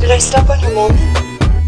Did I step on your moment?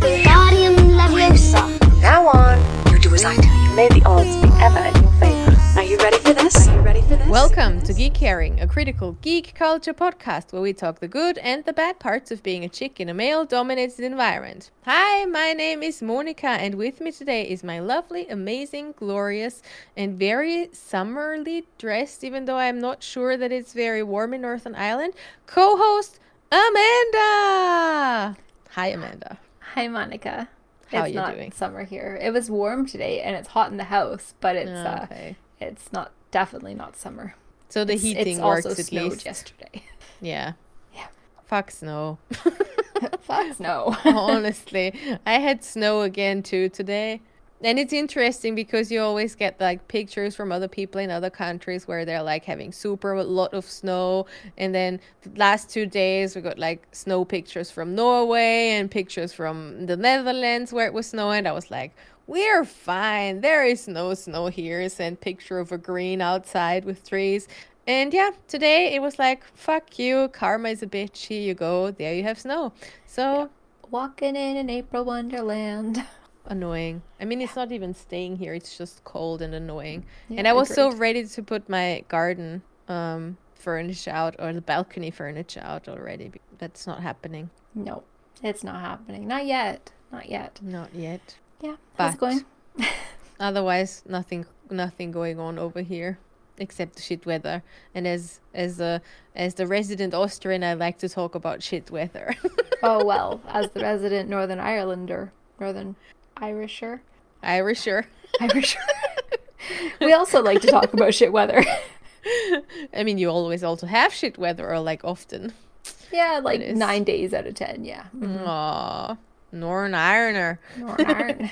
Wingardium Leviosa. From now on, you do as I tell you. May the odds be ever in your favor. Are you ready for this? Are you ready for this? Welcome to Geek Herring, a critical geek culture podcast where we talk the good and the bad parts of being a chick in a male dominated environment. Hi, my name is Monica, and with me today is my lovely, amazing, glorious, and very summerly dressed, even though I'm not sure that it's very warm in Northern Ireland, co host Amanda. Hi, Amanda. Hi, Monica. How it's are you not doing? summer here. It was warm today and it's hot in the house, but it's uh, Okay. it's not definitely not summer. So the It's, heating it's works also at snowed least. yesterday. Yeah. Yeah. Fuck snow. Fuck snow. honestly i had snow again too today and it's interesting because you always get like pictures from other people in other countries where they're like having super a lot of snow. And then the last two days we got like snow pictures from norway and pictures from the netherlands where it was snowing. I was like we're fine. There is no snow here. Sent picture of a green outside with trees. And yeah, today it was like, fuck you, karma is a bitch, here you go, there you have snow. So Walking in an April wonderland. annoying. I mean, it's not even staying here, it's just cold and annoying. Yeah, and I was so ready to put my garden um, furniture out or the balcony furniture out already. but That's not happening. No, it's not happening. Not yet. Not yet. Not yet. Yeah. How's it But- going? Otherwise, nothing, nothing going on over here, except the shit weather. And as as a as the resident Austrian, I like to talk about shit weather. oh well, as the resident Northern Irelander, Northern Irisher, Irisher. Irisher. we also like to talk about shit weather. I mean, you always also have shit weather, or like often. yeah, like nine days out of ten. Yeah. Mm. Aw, Northern Ironer. Ireland.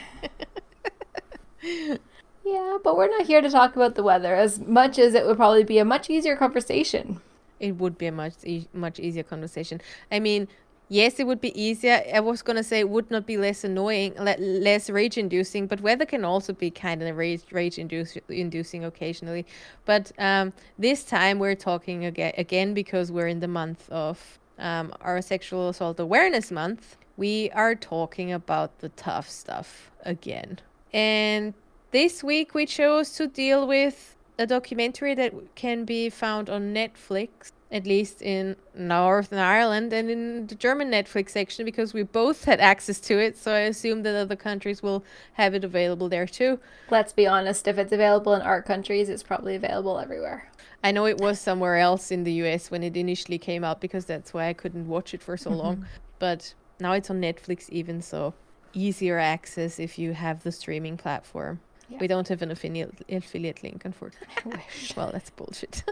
yeah, but we're not here to talk about the weather as much as it would probably be a much easier conversation. It would be a much e- much easier conversation. I mean, yes, it would be easier. I was gonna say it would not be less annoying, le- less rage inducing, but weather can also be kind of rage rage induce- inducing occasionally. But um, this time we're talking again again because we're in the month of um, our sexual assault awareness month. We are talking about the tough stuff again. And this week we chose to deal with a documentary that can be found on Netflix, at least in Northern Ireland and in the German Netflix section, because we both had access to it. So I assume that other countries will have it available there too. Let's be honest, if it's available in our countries, it's probably available everywhere. I know it was somewhere else in the US when it initially came out because that's why I couldn't watch it for so long. Mm-hmm. But now it's on Netflix, even so easier access if you have the streaming platform. Yeah. We don't have an affiliate affiliate link, unfortunately. well, that's bullshit.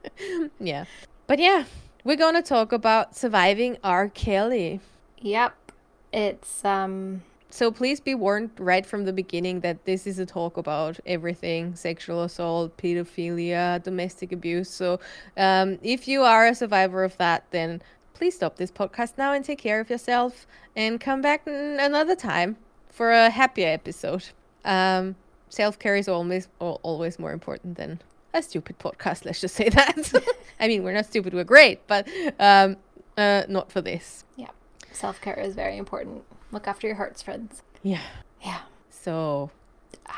yeah, but yeah, we're gonna talk about surviving R. Kelly. Yep. It's um So please be warned right from the beginning that this is a talk about everything sexual assault, pedophilia, domestic abuse. So um, if you are a survivor of that, then please stop this podcast now and take care of yourself and come back n- another time for a happier episode. Um, Self care is always always more important than a stupid podcast. Let's just say that. I mean, we're not stupid; we're great, but um, uh, not for this. yeah. Self care is very important. Look after your hearts, friends. Yeah. Yeah. So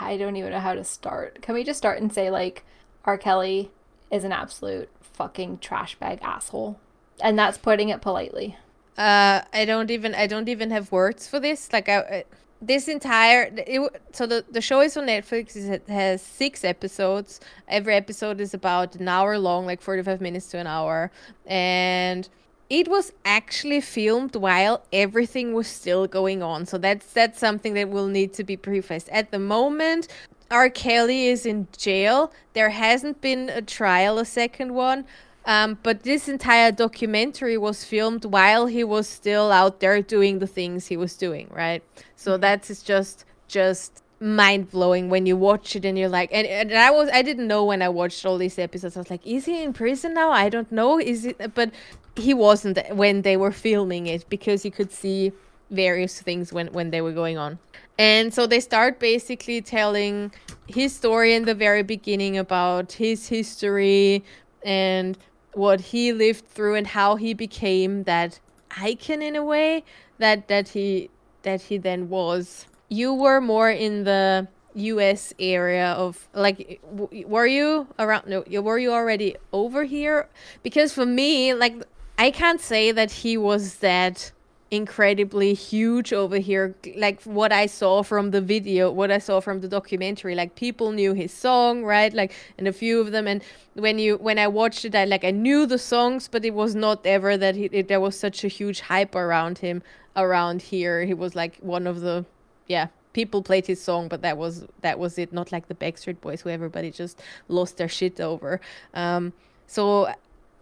I don't even know how to start. Can we just start and say like R. Kelly is an absolute fucking trash bag asshole? And that's putting it politely. Uh, I don't even I don't even have words for this. Like I, I this entire it, so the the show is on Netflix. It has six episodes. Every episode is about an hour long, like forty five minutes to an hour, and it was actually filmed while everything was still going on. So that's that's something that will need to be prefaced. At the moment, R. Kelly is in jail. There hasn't been a trial, a second one. Um, but this entire documentary was filmed while he was still out there doing the things he was doing, right? So that's just just mind blowing when you watch it and you're like and, and I was I didn't know when I watched all these episodes. I was like, is he in prison now? I don't know. Is it but he wasn't when they were filming it because you could see various things when when they were going on. And so they start basically telling his story in the very beginning about his history and what he lived through and how he became that icon in a way that that he that he then was. You were more in the US area of like were you around no were you already over here because for me like I can't say that he was that incredibly huge over here. Like what i saw from the video what i saw from the documentary like people knew his song right? Like and a few of them. And when you when i watched it i like i knew the songs but it was not ever that he, it, there was such a huge hype around him around here. He was like one of the yeah people played his song but that was that was it. Not like the backstreet boys who everybody just lost their shit over. Um so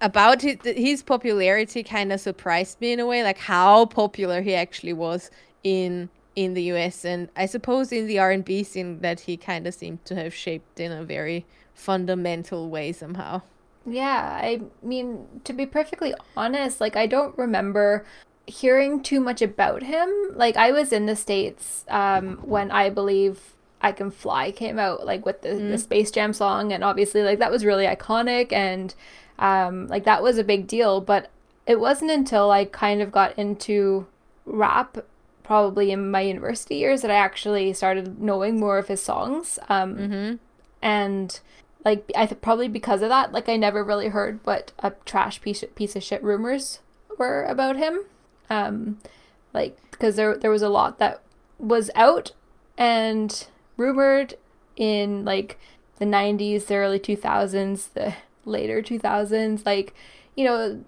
about his, his popularity kind of surprised me in a way like how popular he actually was in in the US and I suppose in the R&B scene that he kind of seemed to have shaped in a very fundamental way somehow. Yeah, I mean, to be perfectly honest, like I don't remember hearing too much about him. Like I was in the states um, when I believe I Can Fly came out, like with the, the Space Jam song, and obviously like that was really iconic and um, like that was a big deal. But it wasn't until I kind of got into rap, probably in my university years, that I actually started knowing more of his songs. Um, and like I th- probably because of that, like I never really heard what a trash piece piece of shit rumors were about him. Um, like because there there was a lot that was out and rumored in like the 90s, the early 2000s, the later 2000s. Like you know,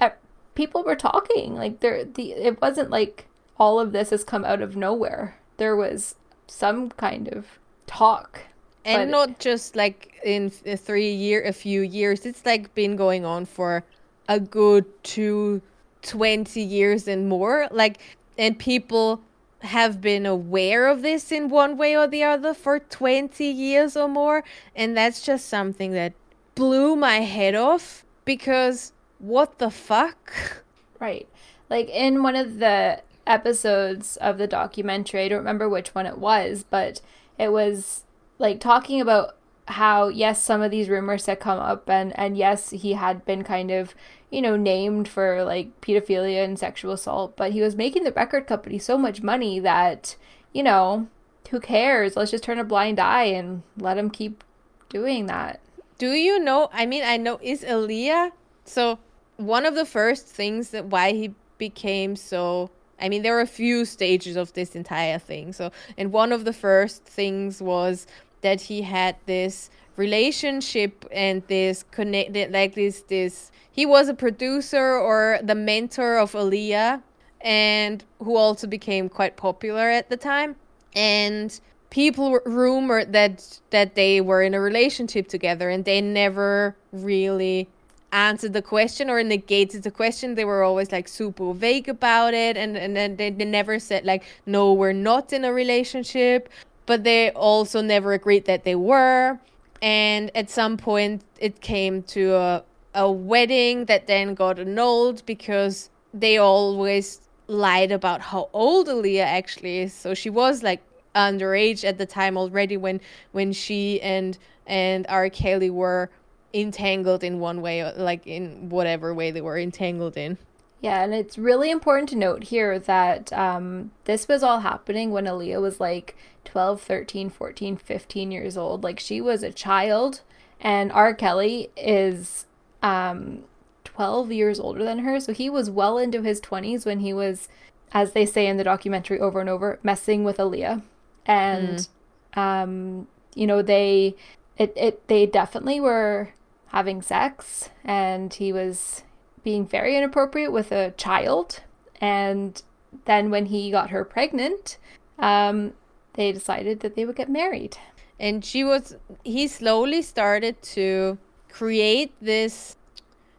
uh, people were talking. Like there, the it wasn't like all of this has come out of nowhere. There was some kind of talk And not just like in a three year, a few years. It's like been going on for a good two, 20 years and more. Like, and people have been aware of this in one way or the other for 20 years or more. And that's just something that blew my head off because what the fuck? Right. Like in one of the episodes of the documentary, I don't remember which one it was, but it was like talking about how yes, some of these rumors had come up and and yes, he had been kind of, you know, named for like pedophilia and sexual assault, but he was making the record company so much money that, you know, who cares? Let's just turn a blind eye and let him keep doing that. Do you know? I mean, I know is Aaliyah. So one of the first things that why he became so. I mean, there were a few stages of this entire thing. So, and one of the first things was that he had this relationship and this connected, like this, this. He was a producer or the mentor of Aaliyah, and who also became quite popular at the time. And people rumored that that they were in a relationship together and they never really answered the question or negated the question. They were always like super vague about it and and then they, they never said like no we're not in a relationship. But they also never agreed that they were. And at some point it came to a, a wedding that then got annulled because they always lied about how old Aaliyah actually is. So she was like underage at the time already when when she and and R. Kelly were entangled in one way or like in whatever way they were entangled in. Yeah, and it's really important to note here that um, this was all happening when Aaliyah was like 12, 13, 14, 15 years old. Like she was a child, and R. Kelly is um, 12 years older than her. So he was well into his 20s when he was, as they say in the documentary over and over, messing with Aaliyah. And, um, you know, they. It, it they definitely were having sex and he was being very inappropriate with a child. And then when he got her pregnant, um, they decided that they would get married. And she was he slowly started to create this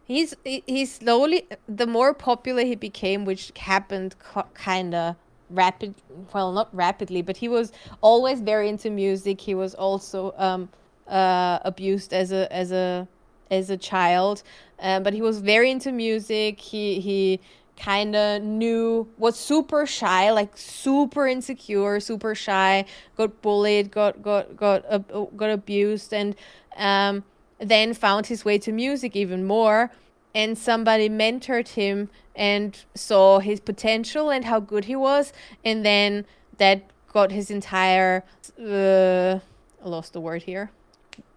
he's he, he slowly the more popular he became which happened kind of rapid well not rapidly but he was always very into music. He was also um uh abused as a as a as a child. Um, but he was very into music. He he kind of knew was super shy like super insecure super shy got bullied got got got uh, got abused and um then found his way to music even more. And somebody mentored him and saw his potential and how good he was and then that got his entire uh, I lost the word here.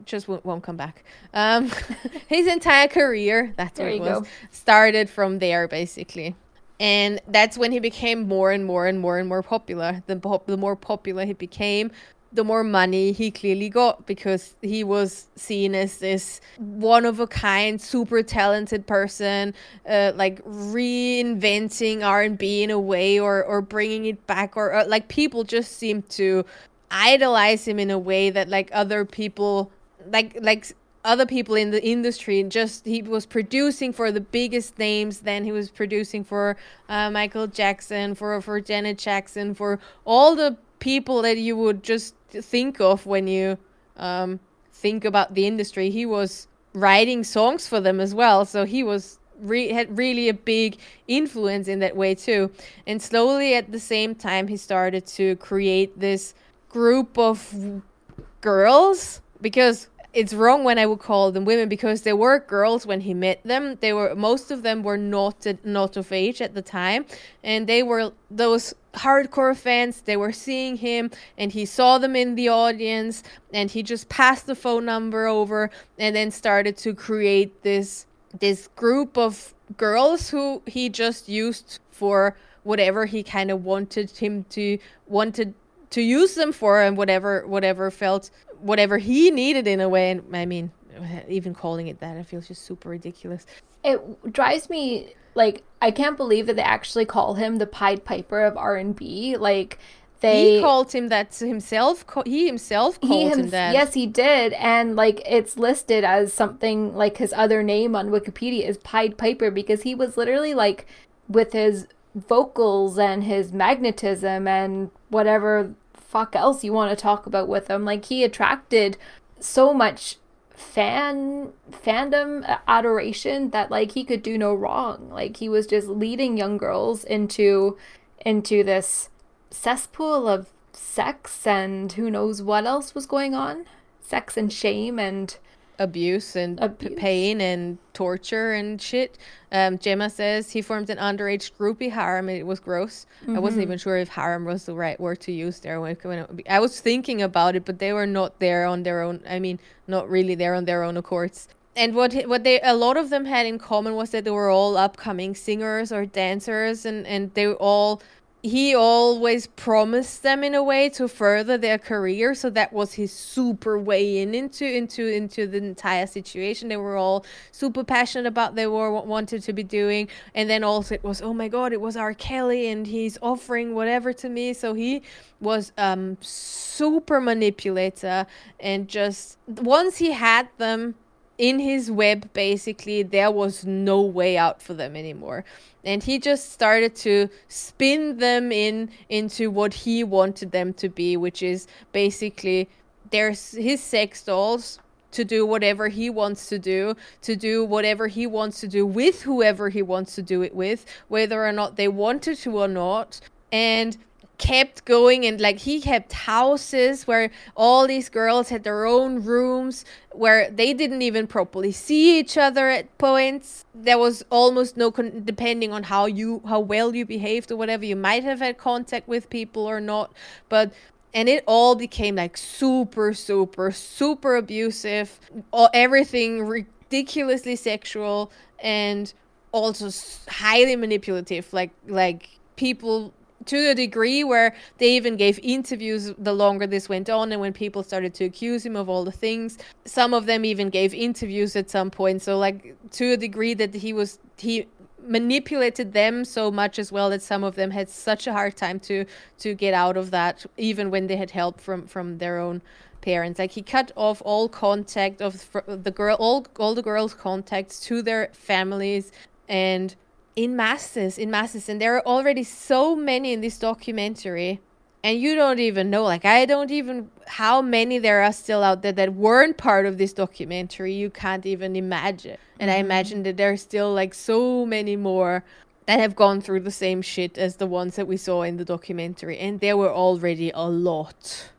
Just won't, won't come back. Um his entire career that's there what it was go. started from there basically. And that's when he became more and more and more and more popular. The, pop- the more popular he became the more money he clearly got because he was seen as this one of a kind, super talented person, uh, like reinventing R and B in a way, or or bringing it back, or, or like people just seem to idolize him in a way that like other people, like like other people in the industry and just he was producing for the biggest names then he was producing for uh, michael jackson for for janet jackson for all the people that you would just think of when you um, think about the industry. He was writing songs for them as well, so he was re- had really a big influence in that way too. And slowly, at the same time, he started to create this group of girls because it's wrong when I would call them women because they were girls when he met them. They were most of them were not not of age at the time, and they were those hardcore fans. They were seeing him, and he saw them in the audience, and he just passed the phone number over, and then started to create this this group of girls who he just used for whatever he kind of wanted him to wanted to use them for and whatever whatever felt whatever he needed in a way. And I mean, even calling it that, it feels just super ridiculous. It drives me like I can't believe that they actually call him the Pied Piper of R and B. Like they he called him that himself. He himself called he him, him that. Yes, he did, and like it's listed as something like his other name on Wikipedia is Pied Piper because he was literally like with his vocals and his magnetism and whatever fuck else you want to talk about with him. Like he attracted so much fan fandom adoration that like he could do no wrong. Like he was just leading young girls into into this cesspool of sex and who knows what else was going on. Sex and shame and abuse and abuse. pain and torture and shit. Um, Gemma says he formed an underage groupie harem. It was gross. Mm-hmm. I wasn't mm-hmm. even sure if harem was the right word to use there. When, when I was thinking about it, but they were not there on their own. I mean, not really there on their own accords. And what what they a lot of them had in common was that they were all upcoming singers or dancers, and and they were all he always promised them in a way to further their career so that was his super way in into into into the entire situation. They were all super passionate about they were what wanted to be doing. And then also it was oh my god it was r. Kelly and he's offering whatever to me. So he was um super manipulator and just once he had them in his web basically there was no way out for them anymore. And he just started to spin them in into what he wanted them to be which is basically there's his sex dolls to do whatever he wants to do to do whatever he wants to do with whoever he wants to do it with whether or not they wanted to or not. And kept going and like he kept houses where all these girls had their own rooms where they didn't even properly see each other at points. There was almost no con- depending on how you how well you behaved or whatever you might have had contact with people or not. But and it all became like super super super abusive all, everything ridiculously sexual and also highly manipulative like like people to a degree where they even gave interviews the longer this went on and when people started to accuse him of all the things. Some of them even gave interviews at some point. So like to a degree that he was he manipulated them so much as well that some of them had such a hard time to to get out of that even when they had help from from their own parents. Like he cut off all contact of the girl all all the girls contacts to their families and in masses in masses. And there are already so many in this documentary. And you don't even know like i don't even how many there are still out there that weren't part of this documentary. You can't even imagine. And i imagine that there's still like so many more that have gone through the same shit as the ones that we saw in the documentary. And there were already a lot.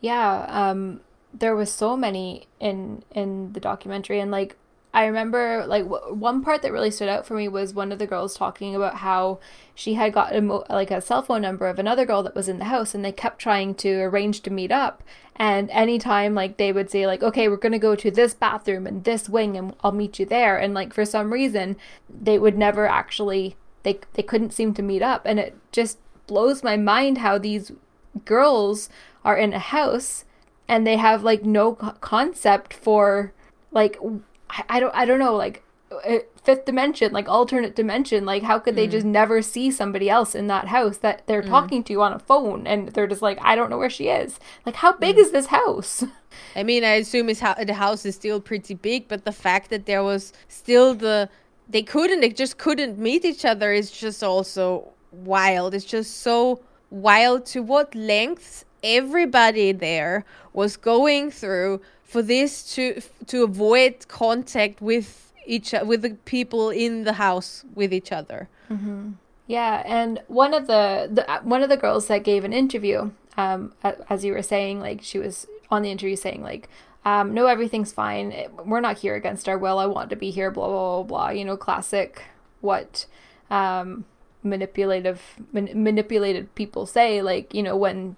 Yeah, um, there was so many in in the documentary, and like I remember, like w- one part that really stood out for me was one of the girls talking about how she had got a mo- like a cell phone number of another girl that was in the house, and they kept trying to arrange to meet up. And anytime, like they would say, like, okay, we're gonna go to this bathroom and this wing, and I'll meet you there. And like for some reason, they would never actually they they couldn't seem to meet up, and it just blows my mind how these girls are in a house and they have like no concept for like I, I don't I don't know like uh, fifth dimension like alternate dimension like how could they mm. just never see somebody else in that house that they're mm. talking to on a phone and they're just like I don't know where she is. Like how big mm. is this house? I mean, I assume his the house is still pretty big, but the fact that there was still the they couldn't they just couldn't meet each other is just also wild. It's just so wild to what lengths everybody there was going through for this to to avoid contact with each with the people in the house with each other. Yeah, and one of the, the uh, one of the girls that gave an interview, um, as you were saying, like she was on the interview saying like, um, no, everything's fine. We're not here against our will. I want to be here. Blah blah blah blah. You know, classic what um, manipulative man- manipulated people say. Like you know when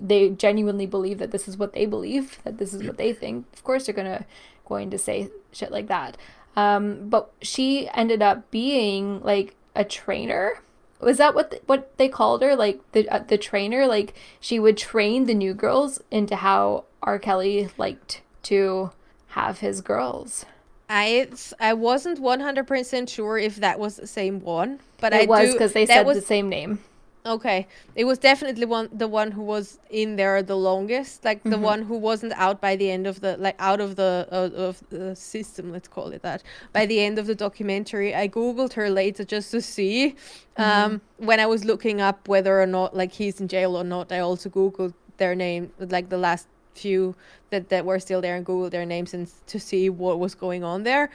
they genuinely believe that this is what they believe, that this is what they think. Of course, they're gonna going to say shit like that. Um, but she ended up being like a trainer. Was that what the, what they called her? Like the uh, the trainer? Like she would train the new girls into how R. Kelly liked to have his girls. I I wasn't one hundred percent sure if that was the same one, but I was because they said was the same name. Okay, it was definitely one the one who was in there the longest, like the one who wasn't out by the end of the like out of the uh, of the system. Let's call it that. By the end of the documentary, I googled her later just to see. Um, when I was looking up whether or not like he's in jail or not, I also googled their name, like the last few that that were still there, and googled their names and to see what was going on there.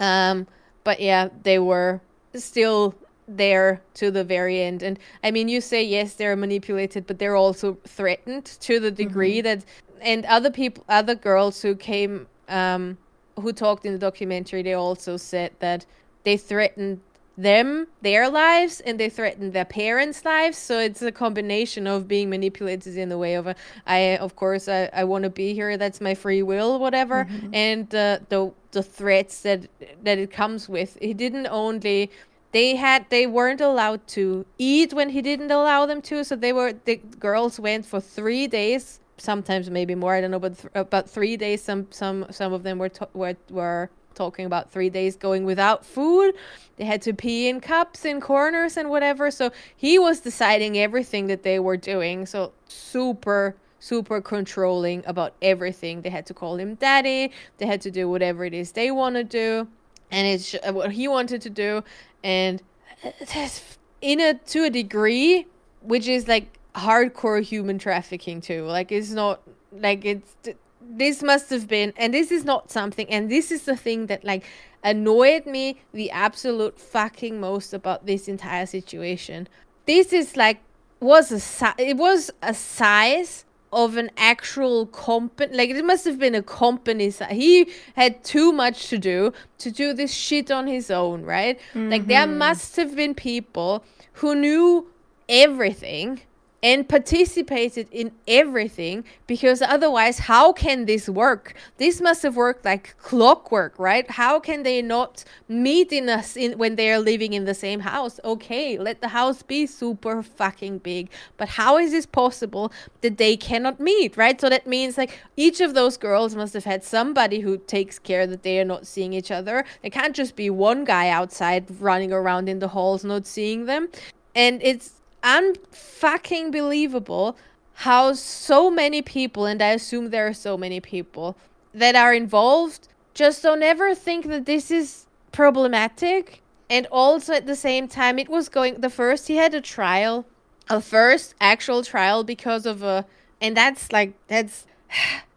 Um, but yeah, they were still there to the very end. And I mean, you say yes, they're manipulated, but they're also threatened to the degree that, and other people, other girls who came, um, who talked in the documentary, they also said that they threatened them, their lives, and they threatened their parents' lives. So it's a combination of being manipulated in the way of a, I, of course, I, I want to be here. That's my free will, whatever, and uh, the the threats that that it comes with. He didn't only they had they weren't allowed to eat when he didn't allow them to so they were the girls went for three days sometimes maybe more i don't know but th- about three days some some some of them were to- were were talking about three days going without food. They had to pee in cups in corners and whatever so he was deciding everything that they were doing so super super controlling about everything. They had to call him daddy they had to do whatever it is they want to do and it's what he wanted to do and uh, that's in a to a degree which is like hardcore human trafficking too. Like it's not like it's this must have been and this is not something and this is the thing that like annoyed me the absolute fucking most about this entire situation. This is like was a it was a size of an actual company like it must have been a company si- he had too much to do to do this shit on his own right? Like there mm-hmm. must have been people who knew everything and participated in everything because otherwise how can this work? This must have worked like clockwork right? How can they not meet in us in when they are living in the same house? Okay let the house be super fucking big. But how is this possible that they cannot meet right? So that means like each of those girls must have had somebody who takes care that they are not seeing each other. It can't just be one guy outside running around in the halls not seeing them. And it's unfucking believable how so many people, and I assume there are so many people that are involved, just don't ever think that this is problematic. And also at the same time, it was going. The first he had a trial, a first actual trial because of a, and that's like that's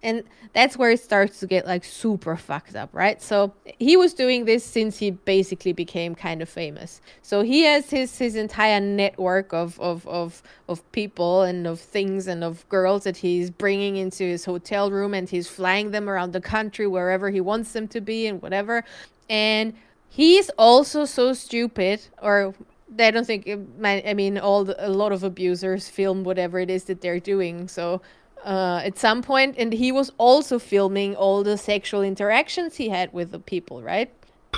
and that's where it starts to get like super fucked up right? So he was doing this since he basically became kind of famous. So he has his his entire network of of of, of people and of things and of girls that he's bringing into his hotel room and he's flying them around the country wherever he wants them to be and whatever. And he's also so stupid or I don't think I mean all the, a lot of abusers film whatever it is that they're doing. So uh, at some point, and he was also filming all the sexual interactions he had with the people, right?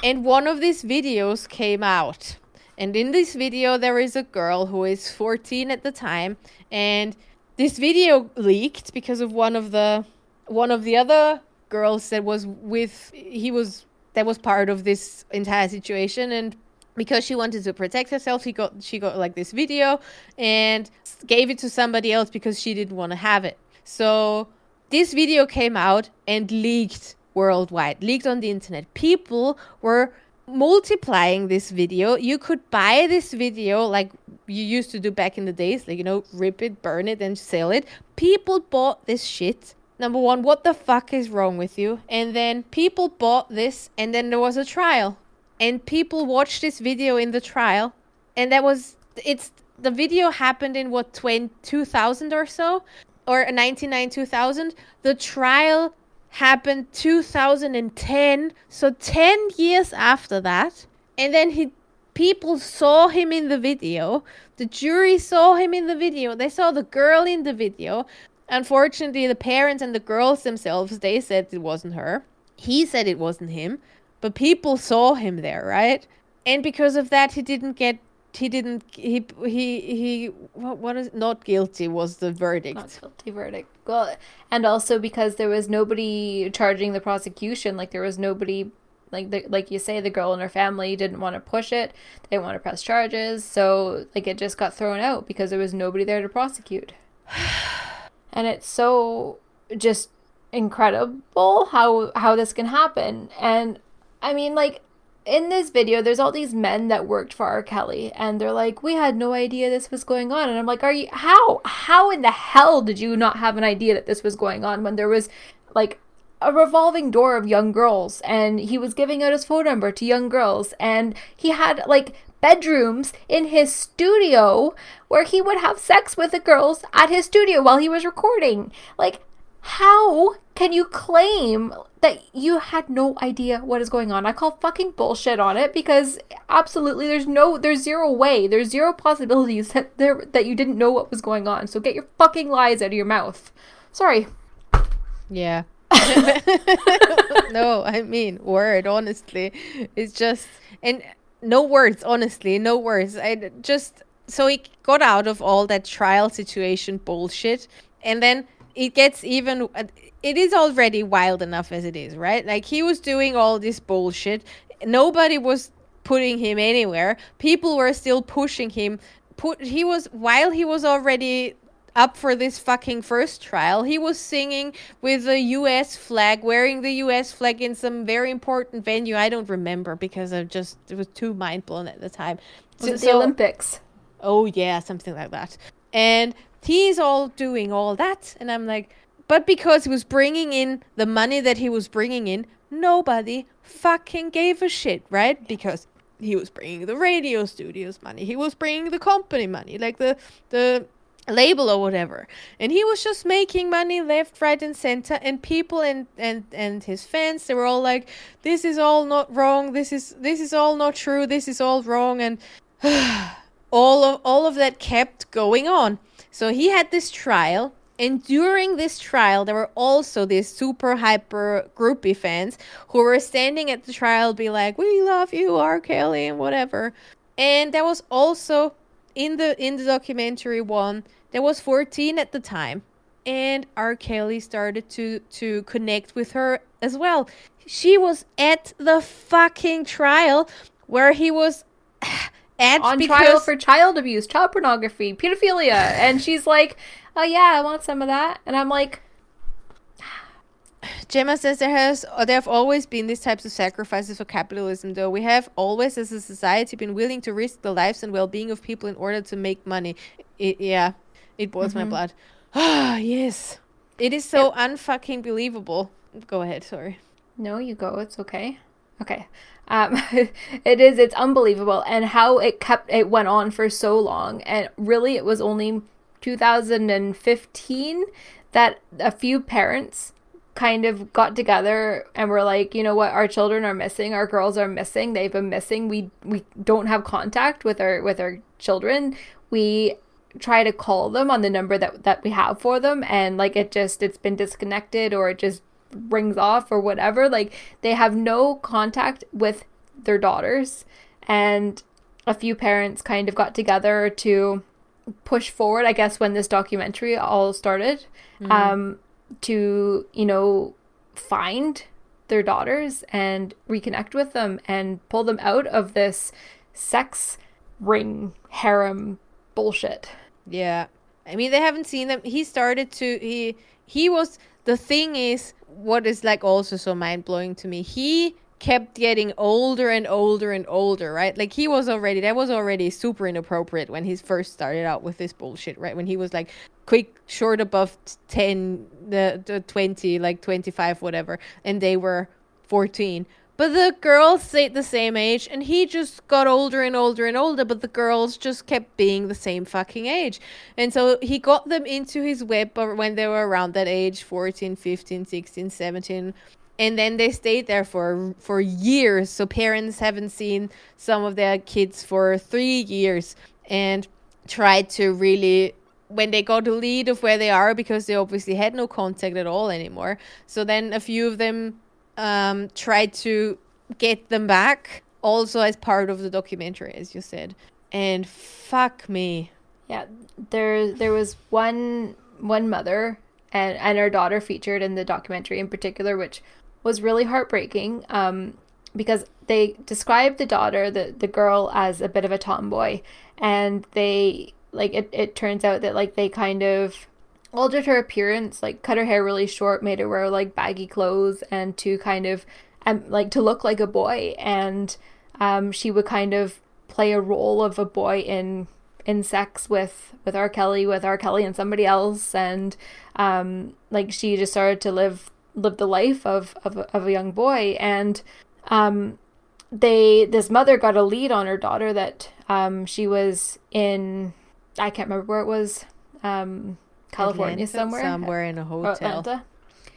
And one of these videos came out. And in this video, there is a girl who is 14 at the time, and this video leaked because of one of the one of the other girls that was with he was that was part of this entire situation and because she wanted to protect herself she got she got like this video and gave it to somebody else because she didn't want to have it so this video came out and leaked worldwide, leaked on the internet. People were multiplying this video. You could buy this video like you used to do back in the days, like, you know, rip it, burn it, and sell it. People bought this shit. Number one, what the fuck is wrong with you? And then people bought this, and then there was a trial. And people watched this video in the trial. And that was, it's, the video happened in what, 20, 2000 or so? Or 99 2000 the trial happened 2010 so 10 years after that. And then he people saw him in the video. The jury saw him in the video. They saw the girl in the video. Unfortunately the parents and the girls themselves they said it wasn't her. He said it wasn't him. But people saw him there right? And because of that he didn't get he didn't he he he what, what is not guilty was the verdict. Not guilty verdict. Well and also because there was nobody charging the prosecution like there was nobody like the, like you say the girl and her family didn't want to push it they didn't want to press charges so like it just got thrown out because there was nobody there to prosecute. And it's so just incredible how how this can happen. And i mean like in this video, there's all these men that worked for R. Kelly, and they're like, "We had no idea this was going on." And I'm like, "Are you how? How in the hell did you not have an idea that this was going on when there was like a revolving door of young girls, and he was giving out his phone number to young girls, and he had like bedrooms in his studio where he would have sex with the girls at his studio while he was recording. Like, how can you claim that you had no idea what is going on? I call fucking bullshit on it because absolutely there's no there's zero way, there's zero possibilities that there that you didn't know what was going on. So get your fucking lies out of your mouth. Sorry. Yeah. no, I mean word, honestly. It's just and no words, honestly, no words. I just so he got out of all that trial situation bullshit and then it gets even uh, it is already wild enough as it is, right? Like he was doing all this bullshit. Nobody was putting him anywhere. People were still pushing him. Put he was while he was already up for this fucking first trial. He was singing with the US flag, wearing the US flag in some very important venue. I don't remember because I just it was too mind blown at the time. Was so, it the so, Olympics? Oh yeah, something like that. And he's all doing all that. And i'm like but because he was bringing in the money that he was bringing in nobody fucking gave a shit right? Because he was bringing the radio studios money. He was bringing the company money like the the label or whatever. And he was just making money left right and center. And people and and and his fans they were all like this is all not wrong. This is this is all not true. This is all wrong. And all of all of that kept going on So he had this trial, and during this trial, there were also these super hyper groupie fans who were standing at the trial, be like, "We love you, R. Kelly," and whatever. And there was also in the in the documentary one, there was 14 at the time, and R. Kelly started to to connect with her as well. She was at the fucking trial where he was at On because trial for child abuse, child pornography, pedophilia, and she's like, "Oh yeah, I want some of that," and I'm like, Gemma says there has there have always been these types of sacrifices for capitalism though. We have always as a society been willing to risk the lives and well-being of people in order to make money. It, yeah, it boils my blood. Ah, yes. It is so unfucking believable. Go ahead, sorry. No, you go. It's okay. Okay. Um, it is. It's unbelievable, and how it kept it went on for so long, and really, it was only 2015 that a few parents kind of got together and were like, you know what, our children are missing, our girls are missing, they've been missing. We we don't have contact with our with our children. We try to call them on the number that that we have for them and like it just it's been disconnected or it just rings off or whatever like they have no contact with their daughters and a few parents kind of got together to push forward i guess when this documentary all started um to you know find their daughters and reconnect with them and pull them out of this sex ring harem bullshit Yeah. I mean, they haven't seen them. He started to he he was the thing is what is like also so mind-blowing to me. He kept getting older and older and older, right? Like he was already that was already super inappropriate when he first started out with this bullshit, right? When he was like quick short above 10 the, the 20 like 25 whatever and they were 14 but the girls stayed the same age, and he just got older and older and older, but the girls just kept being the same fucking age. And so he got them into his web when they were around that age 14, 15, 16, 17. And then they stayed there for for years. So parents haven't seen some of their kids for three years and tried to really when they got a lead of where they are because they obviously had no contact at all anymore. So then a few of them um, tried to get them back, also as part of the documentary, as you said. And fuck me. Yeah, there there was one one mother and and her daughter featured in the documentary in particular, which was really heartbreaking. Um, because they described the daughter, the the girl, as a bit of a tomboy, and they like it. It turns out that like they kind of altered her appearance, like cut her hair really short, made her wear like baggy clothes, and to kind of um, like to look like a boy, and um, she would kind of play a role of a boy in in sex with with R. Kelly, with R. Kelly and somebody else, and um, like she just started to live live the life of of, of a young boy, and um, they this mother got a lead on her daughter that um, she was in I can't remember where it was um, California Atlanta? somewhere Somewhere in a hotel. Atlanta.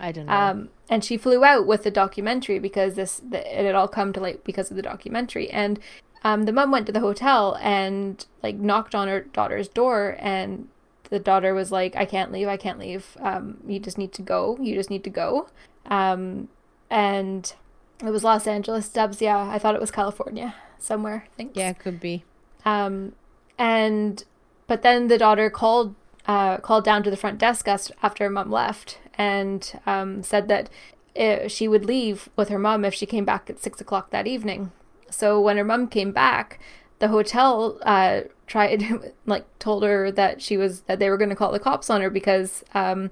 I don't know. Um, and she flew out with the documentary because this the, it had all come to light because of the documentary. And um, the mom went to the hotel and like knocked on her daughter's door, and the daughter was like, "I can't leave. I can't leave. Um, you just need to go. You just need to go." Um, and it was Los Angeles, Dubs. Yeah, I thought it was California somewhere. Thanks. yeah, could be. Um, and but then the daughter called uh, called down to the front desk after her mom left and um, said that uh she would leave with her mom if she came back at six o'clock that evening. So when her mom came back, the hotel uh, tried like told her that she was that they were going to call the cops on her because um,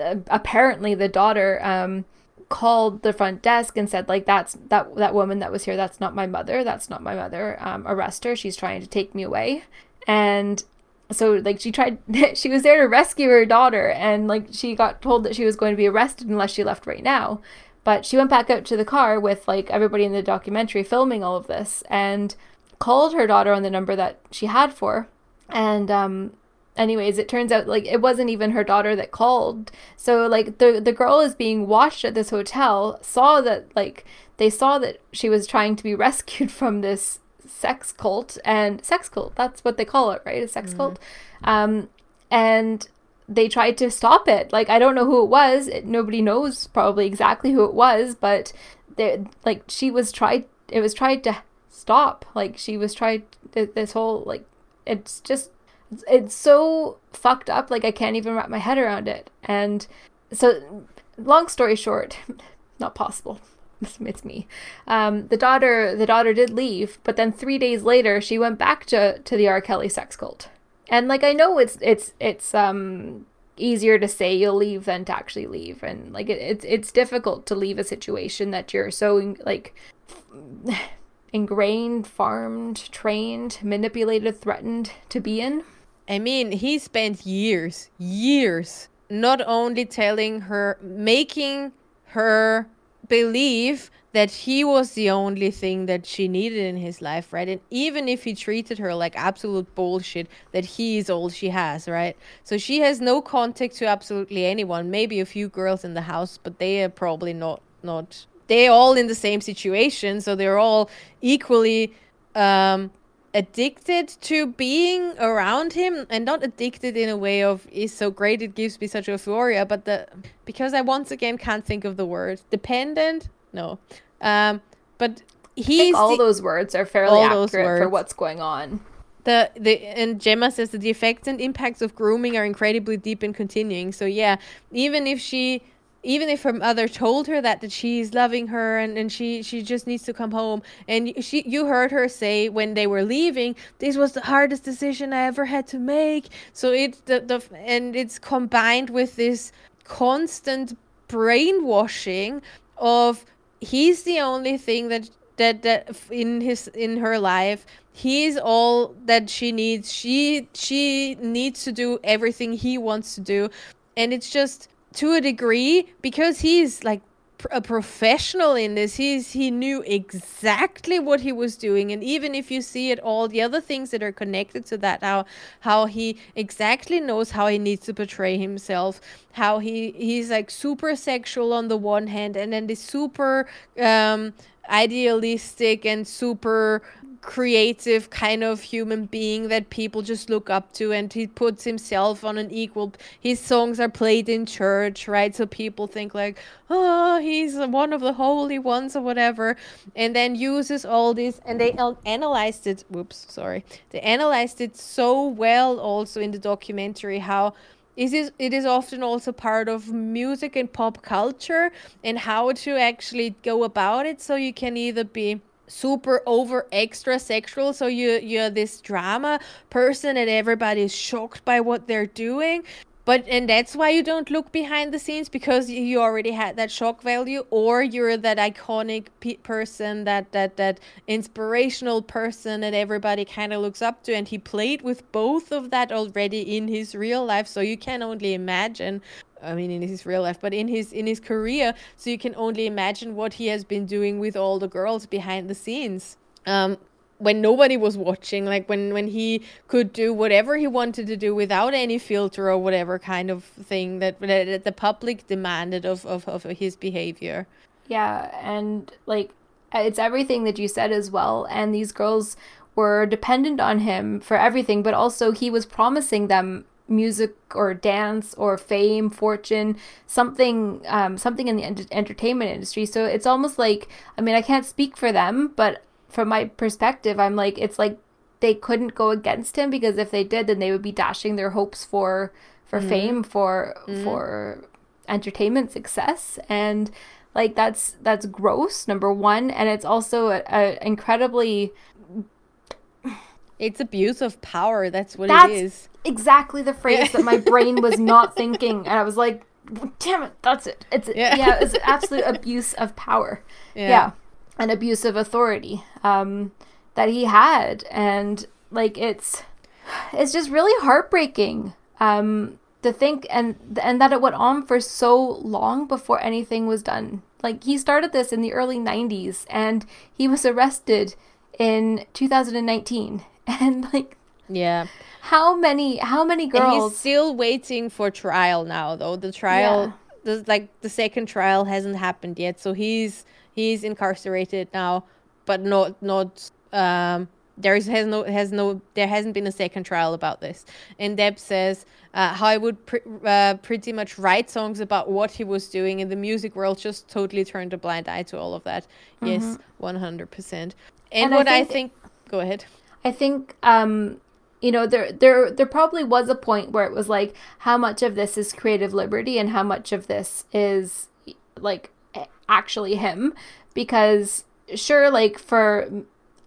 uh, apparently the daughter um, called the front desk and said like that's that that woman that was here that's not my mother that's not my mother um, arrest her she's trying to take me away and so like she tried she was there to rescue her daughter and like she got told that she was going to be arrested unless she left right now. But she went back out to the car with like everybody in the documentary filming all of this and called her daughter on the number that she had for. And um anyways it turns out like it wasn't even her daughter that called. So like the the girl is being watched at this hotel saw that like they saw that she was trying to be rescued from this sex cult and sex cult that's what they call it right a sex cult um and they tried to stop it. Like I don't know who it was. It, nobody knows probably exactly who it was, but they like she was tried. It was tried to stop. Like she was tried. This whole like it's just it's so fucked up. Like I can't even wrap my head around it. And so, long story short, not possible. It's me. Um, the daughter, the daughter did leave, but then three days later, she went back to to the R. Kelly sex cult. And like I know it's it's it's um easier to say you'll leave than to actually leave, and like it, it's it's difficult to leave a situation that you're so like ingrained, farmed, trained, manipulated, threatened to be in. I mean, he spent years, years, not only telling her, making her believe that he was the only thing that she needed in his life, right? And even if he treated her like absolute bullshit, that he is all she has, right? So she has no contact to absolutely anyone. Maybe a few girls in the house, but they are probably not not. They're all in the same situation, so they're all equally um, addicted to being around him and not addicted in a way of is so great it gives me such euphoria but the because i once again can't think of the word dependent? No. Um but he's all the, those words are fairly accurate for what's going on. The the and Gemma says that the effects and impacts of grooming are incredibly deep and continuing. So yeah, even if she even if her mother told her that that she's loving her and, and she she just needs to come home. And she you heard her say when they were leaving this was the hardest decision i ever had to make. So it the, the and it's combined with this constant brainwashing of he's the only thing that that that in his in her life he's all that she needs. She she needs to do everything he wants to do. And it's just to a degree because he's like a professional in this he's he knew exactly what he was doing. And even if you see it all the other things that are connected to that how how he exactly knows how he needs to portray himself how he he's like super sexual on the one hand and then this super um idealistic and super creative kind of human being that people just look up to and he puts himself on an equal his songs are played in church right? So people think like oh he's one of the holy ones or whatever and then uses all this and they analyzed it whoops sorry they analyzed it so well also in the documentary how it is it is often also part of music and pop culture and how to actually go about it. So you can either be super over extra sexual. So you you're this drama person and everybody is shocked by what they're doing but and that's why you don't look behind the scenes because you already had that shock value or you're that iconic pe- person that that that inspirational person that everybody kind of looks up to and he played with both of that already in his real life so you can only imagine I mean, in his real life, but in his in his career. So you can only imagine what he has been doing with all the girls behind the scenes. Um, when nobody was watching, like when when he could do whatever he wanted to do without any filter or whatever kind of thing that, that the public demanded of, of of his behavior. Yeah, and like it's everything that you said as well. And these girls were dependent on him for everything, but also he was promising them music or dance or fame, fortune, something, um, something in the ent- entertainment industry. So it's almost like, I mean, I can't speak for them, but from my perspective, I'm like, it's like they couldn't go against him because if they did, then they would be dashing their hopes for for mm-hmm. fame, for mm-hmm. for entertainment success, and like that's that's gross. Number one, and it's also a, a incredibly it's abuse of power. That's what That's it is. Exactly the phrase that my brain was not thinking, and I was like, "Damn it, that's it." It's yeah, yeah it's absolute abuse of power. Yeah. yeah, an abuse of authority um, that he had, and like it's it's just really heartbreaking um, to think, and and that it went on for so long before anything was done. Like he started this in the early '90s, and he was arrested in 2019 and like yeah. how many how many girls and he's still waiting for trial now though. The trial yeah. the, like the second trial hasn't happened yet. So he's he's incarcerated now but not not um there is has no has no there hasn't been a second trial about this. And Deb says uh, how I would pr- uh, pretty much write songs about what he was doing, and the music world just totally turned a blind eye to all of that. Yes, one hundred percent. And, And I what I think- think, go ahead. I think um you know there there there probably was a point where it was like how much of this is creative liberty and how much of this is like actually him because sure like for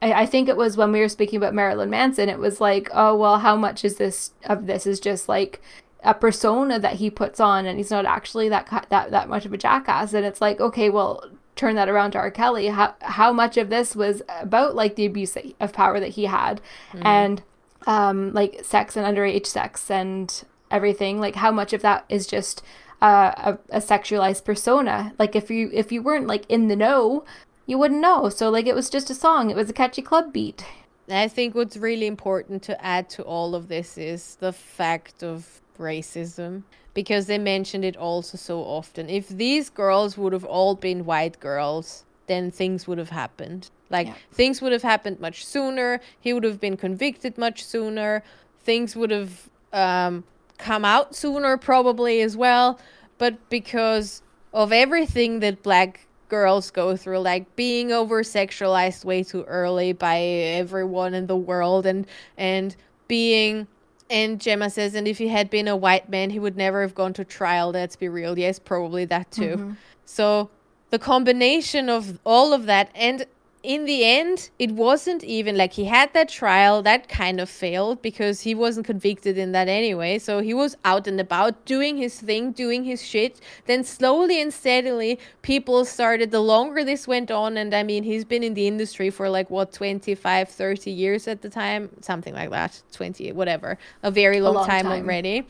I, I think it was when we were speaking about Marilyn Manson it was like oh well how much is this of this is just like a persona that he puts on and he's not actually that that that much of a jackass. And it's like okay well turn that around to R. Kelly. How how much of this was about like the abuse of power that he had and um like sex and underage sex and everything. Like how much of that is just uh, a, a sexualized persona like if you if you weren't like in the know you wouldn't know so like it was just a song it was a catchy club beat I think what's really important to add to all of this is the fact of racism because they mentioned it also so often. If these girls would have all been white girls, then things would have happened. Like Yeah. things would have happened much sooner. He would have been convicted much sooner. Things would have um, come out sooner, probably as well. But because of everything that black girls go through, like being over sexualized way too early by everyone in the world, and and being and Gemma says, and if he had been a white man, he would never have gone to trial. Let's be real. Yes, probably that too. Mm-hmm. So the combination of all of that, and in the end, it wasn't even like he had that trial that kind of failed because he wasn't convicted in that anyway. So he was out and about doing his thing, doing his shit. Then slowly and steadily, people started, the longer this went on, and I mean, he's been in the industry for like what, 25, 30 years at the time, something like that, 20, whatever, a very long, long time time. already.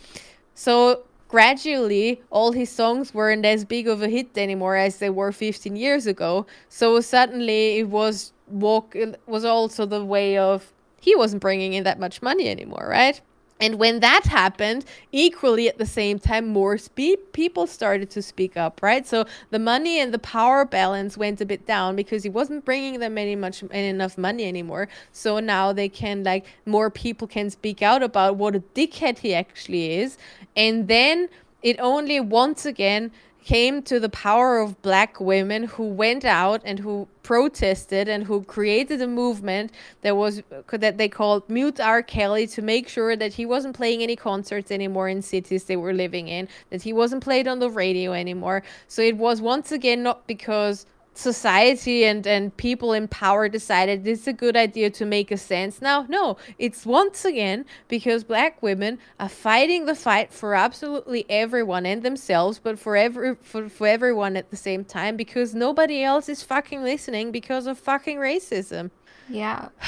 So gradually, all his songs weren't as big of a hit anymore as they were 15 years ago. So suddenly, it was walk. It was also the way of he wasn't bringing in that much money anymore, right? And when that happened, equally at the same time, more spe- people started to speak up, right? So the money and the power balance went a bit down because he wasn't bringing them any much enough money anymore. So now they can like more people can speak out about what a dickhead he actually is, and then it only once again came to the power of black women who went out and who protested and who created a movement that was that they called mute R. Kelly to make sure that he wasn't playing any concerts anymore in cities they were living in that he wasn't played on the radio anymore. So it was once again not because society and and people in power decided this is a good idea to make a sense now no it's once again because black women are fighting the fight for absolutely everyone and themselves but for every for, for everyone at the same time because nobody else is fucking listening because of fucking racism. Yeah.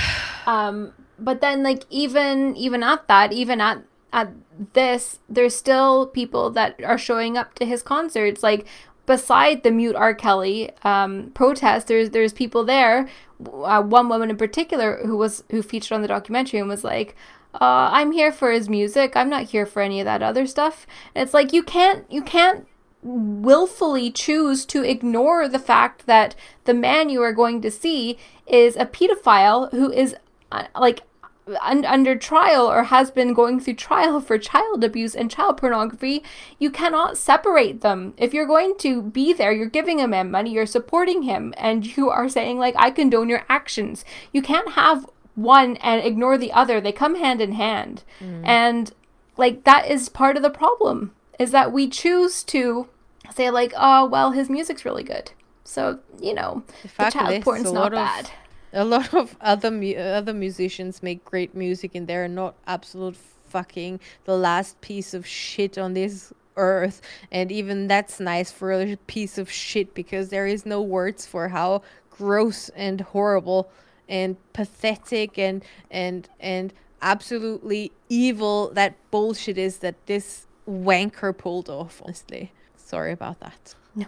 Um but then like even even at that, even at at this, there's still people that are showing up to his concerts. Like beside the mute R. Kelly um, protest, there's there's people there. Uh, one woman in particular who was who featured on the documentary and was like, uh, "I'm here for his music. I'm not here for any of that other stuff." And it's like you can't you can't willfully choose to ignore the fact that the man you are going to see is a pedophile who is uh, like un- under trial or has been going through trial for child abuse and child pornography you cannot separate them. If you're going to be there you're giving a man money you're supporting him and you are saying like i condone your actions. You can't have one and ignore the other. They come hand in hand. Mm. And like that is part of the problem is that we choose to say like oh well his music's really good. So you know the, fact child is, porn's not lot of- bad a lot of other mu- other musicians make great music and they're not absolute fucking the last piece of shit on this earth. And even that's nice for a piece of shit because there is no words for how gross and horrible and pathetic and and and absolutely evil that bullshit is that this wanker pulled off honestly. Sorry about that. No.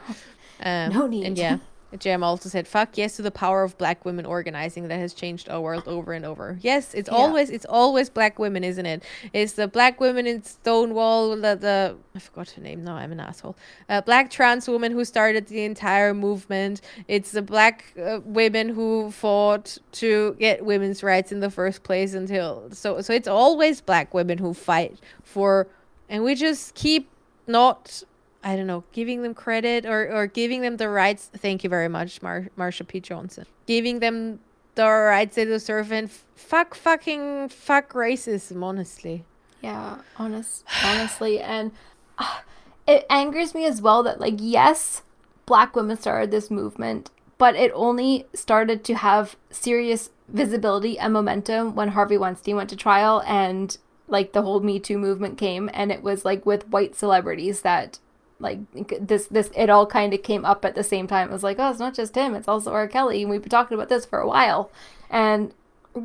Um, No need. And yeah, Jem also said, "Fuck yes to the power of black women organizing that has changed our world over and over." Yes, it's Yeah. always it's always black women, isn't it? It's the black women in Stonewall, the, the I forgot her name. No, I'm an asshole. Uh, black trans woman who started the entire movement. It's the black uh, women who fought to get women's rights in the first place until so so it's always black women who fight for, and we just keep not I don't know, giving them credit or, or giving them the rights. Thank you very much, Mar- Marsha P. Johnson. Giving them the rights they deserve and f- fuck fucking fuck racism, honestly. Yeah, honest, honestly, and uh, it angers me as well that like yes, black women started this movement, but it only started to have serious visibility and momentum when Harvey Weinstein went to trial and like the whole Me Too movement came, and it was like with white celebrities that like this this it all kind of came up at the same time. It was like oh, it's not just him; it's also R. Kelly, and we've been talking about this for a while, and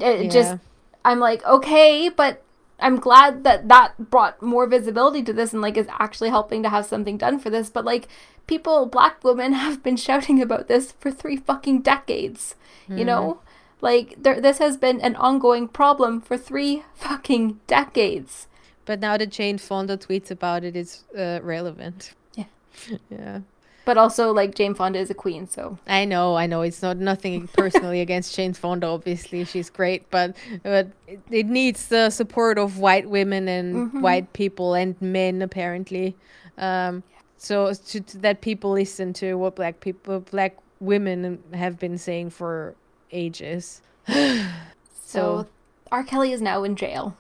it just I'm like okay, but I'm glad that that brought more visibility to this and like is actually helping to have something done for this. But like people, black women have been shouting about this for three fucking decades. You know, like there, this has been an ongoing problem for three fucking decades. But now that Jane Fonda tweets about it, it's uh, relevant. Yeah. But also, like Jane Fonda is a queen, so I know, I know. It's not nothing personally against Jane Fonda. Obviously, she's great, but but it, it needs the support of white women and white people and men apparently. Um, so to, to that people listen to what black people, black women have been saying for ages. so, So- R. Kelly is now in jail.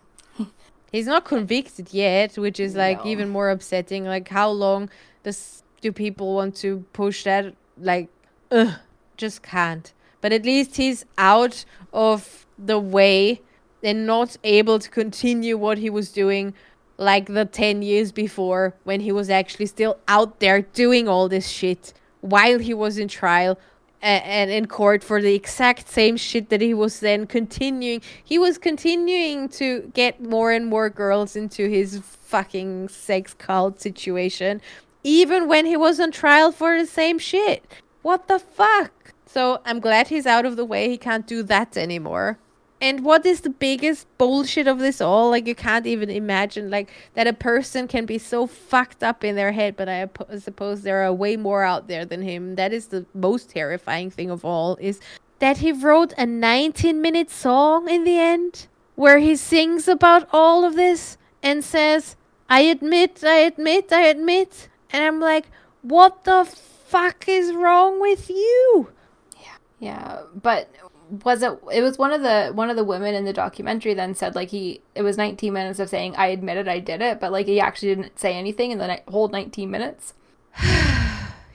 He's not convicted yet, which is like No. even more upsetting. Like, how long does do people want to push that? Like, ugh, just can't. But at least he's out of the way and not able to continue what he was doing like the 10 years before when he was actually still out there doing all this shit while he was in trial and in court for the exact same shit that he was then continuing. He was continuing to get more and more girls into his fucking sex cult situation, even when he was on trial for the same shit. What the fuck? So I'm glad he's out of the way. He can't do that anymore. And what is the biggest bullshit of this all? Like you can't even imagine like that a person can be so fucked up in their head, but I suppose there are way more out there than him. That is the most terrifying thing of all is that he wrote a 19 minute song in the end where he sings about all of this and says, "I admit, I admit, I admit." And I'm like, "What the fuck is wrong with you?" Yeah, Yeah. but was it? It was one of the one of the women in the documentary. Then said like he it was 19 minutes of saying I admitted I did it, but like he actually didn't say anything in the ni- whole 19 minutes.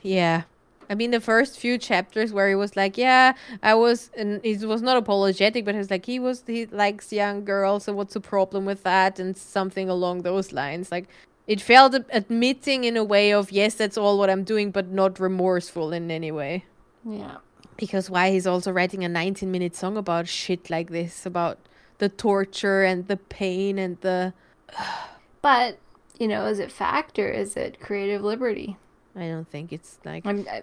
Yeah. I mean, the first few chapters where he was like, "Yeah, I was," and he was not apologetic, but he was like, "He was he likes young girls, so what's the problem with that?" and something along those lines. Like, it felt admitting in a way of, "Yes, that's all what I'm doing," but not remorseful in any way. Yeah. Because why he's also writing a 19 minute song about shit like this, about the torture and the pain and the But you know, is it fact or is it creative liberty? I don't think it's like I'm, I,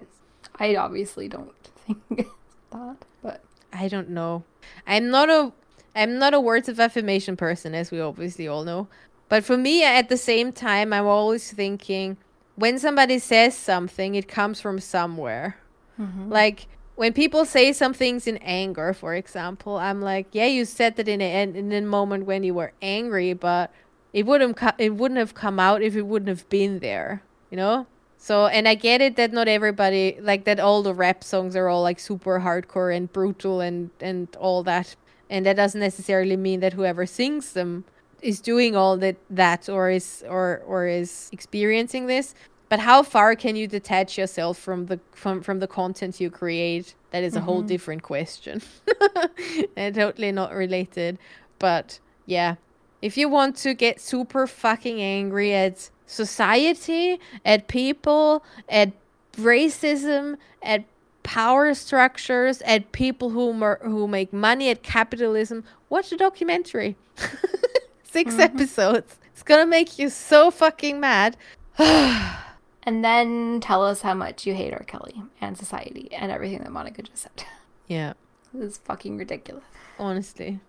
I obviously don't think that, but I don't know. I'm not a I'm not a words of affirmation person, as we obviously all know. But for me, at the same time, I'm always thinking when somebody says something, it comes from somewhere. Mm-hmm. Like when people say some things in anger, for example, I'm like, yeah, you said that in a in a moment when you were angry, but it wouldn't co- it wouldn't have come out if it wouldn't have been there, you know. So and I get it that not everybody like that. All the rap songs are all like super hardcore and brutal and and all that, and that doesn't necessarily mean that whoever sings them is doing all that that or is or or is experiencing this. But how far can you detach yourself from the from from the content you create? That is a whole mm-hmm. different question, and totally not related. But yeah, if you want to get super fucking angry at society, at people, at racism, at power structures, at people who mer- who make money, at capitalism, watch a documentary. 6 mm-hmm. episodes. It's gonna make you so fucking mad. And then tell us how much you hate R. Kelly and society and everything that Monica just said. Yeah. This is fucking ridiculous. honestly.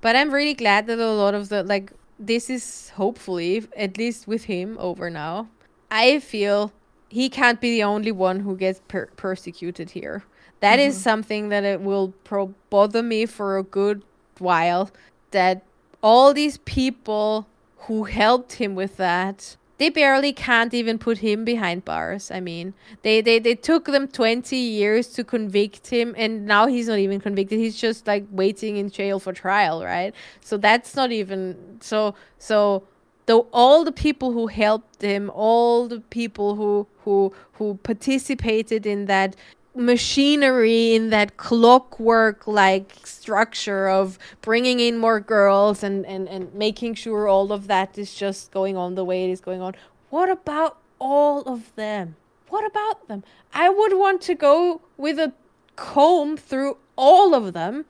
But I'm really glad that a lot of the like this is hopefully at least with him over now. I feel he can't be the only one who gets per- persecuted here. That is mm-hmm. something that it will pro- bother me for a good while. That all these people who helped him with that they barely can't even put him behind bars. I mean, they, they, they took them 20 years to convict him, and now he's not even convicted. He's just like waiting in jail for trial, right? So that's not even so. So though all the people who helped him, all the people who who who participated in that machinery in that clockwork like structure of bringing in more girls and, and and making sure all of that is just going on the way it is going on. What about all of them? What about them? I would want to go with a comb through all of them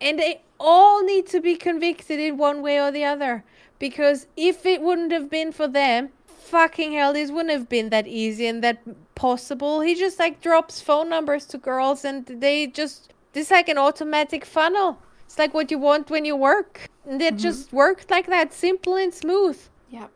and they all need to be convicted in one way or the other. Because if it wouldn't have been for them fucking hell this wouldn't have been that easy and that possible. He just like drops phone numbers to girls and they just this like an automatic funnel. It's like what you want when you work. And it just worked like that simple and smooth. Yeah.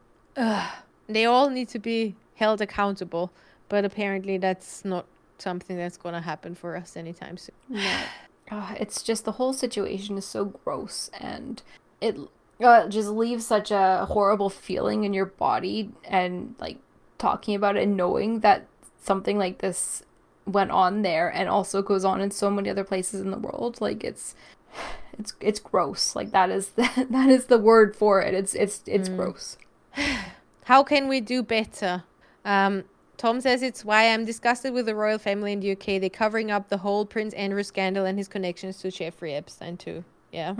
they all need to be held accountable but apparently that's not something that's going to happen for us anytime soon. No. Uh, it's just the whole situation is so gross and it uh, just leaves such a horrible feeling in your body and like talking about it and knowing that something like this went on there and also goes on in so many other places in the world like it's it's it's gross like that is that is the word for it it's it's it's gross How can we do better? Um, Tom says it's why I'm disgusted with the royal family in the UK. They're covering up the whole Prince Andrew scandal and his connections to Jeffrey Epstein too. Yeah,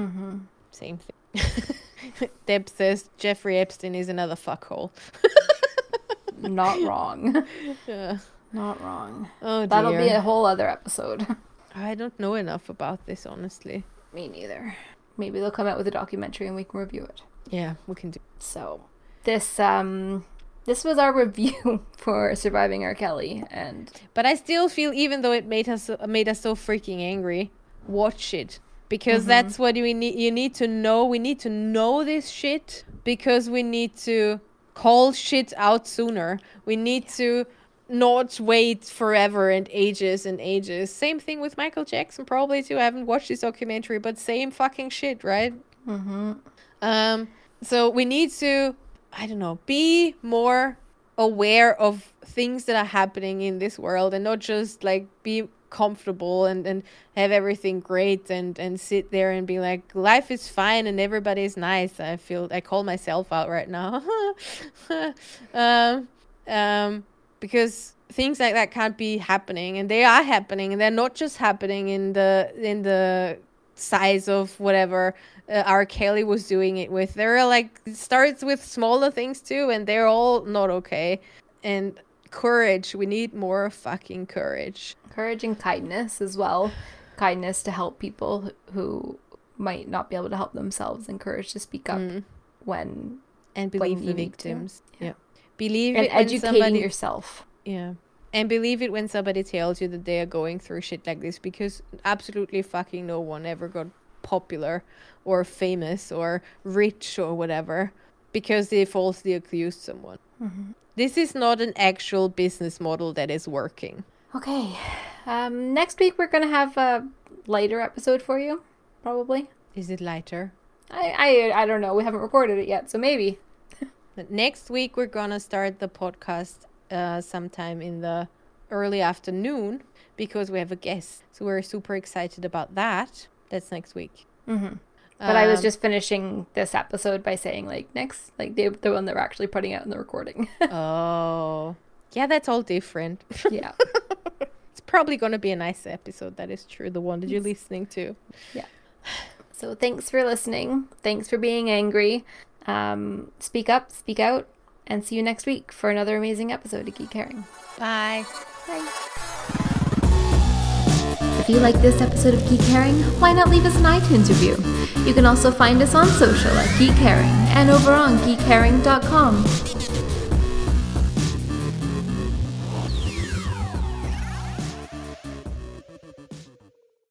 same thing. Deb says Jeffrey Epstein is another fuckhole. not wrong Yeah. not wrong Oh dear. that'll be a whole other episode I don't know enough about this, honestly. Me neither. Maybe they'll come out with a documentary and we can review it. Yeah, we can do. So this um this was our review for Surviving R. Kelly and But I still feel, even though it made us made us so freaking angry, watch it because that's what we need. You need to know. We need to know this shit because we need to call shit out sooner. We need to not wait forever and ages and ages. Same thing with Michael Jackson, probably too. I haven't watched this documentary, but same fucking shit, right? Um, so we need to, I don't know, be more aware of things that are happening in this world and not just like be comfortable and, and have everything great and, and sit there and be like, life is fine and everybody is nice. I feel, I call myself out right now. um, um, because things like that can't be happening and they are happening and they're not just happening in the, in the size of whatever uh, R. Kelly was doing it with. There are like starts with smaller things too, and they're all not okay. And courage, we need more fucking courage. courage and kindness as well. Kindness to help people who might not be able to help themselves and courage to speak up mm. when And believe the victims. Yeah. Believe and it educating somebody yourself. Yeah. And believe it when somebody tells you that they are going through shit like this because absolutely fucking no one ever got popular or famous or rich or whatever because they falsely accused someone. Mm-hmm. This is not an actual business model that is working. Okay. Um, next week we're gonna have a lighter episode for you, probably. Is it lighter? I, I I don't know. We haven't recorded it yet, so maybe. But next week we're gonna start the podcast uh, sometime in the early afternoon because we have a guest. So we're super excited about that. That's next week. But I was Um, just finishing this episode by saying like next, like the the one that we're actually putting out in the recording. oh, yeah, that's all different. yeah. it's probably gonna be a nice episode. That is true. The one that you're listening to. Yeah. So thanks for listening. Thanks for being angry. Um, speak up, speak out, and see you next week for another amazing episode of Geek Herring. Bye. Bye. If you like this episode of Geek Herring, why not leave us an iTunes review? You can also find us on social at Geek Herring and over on geekherring.com.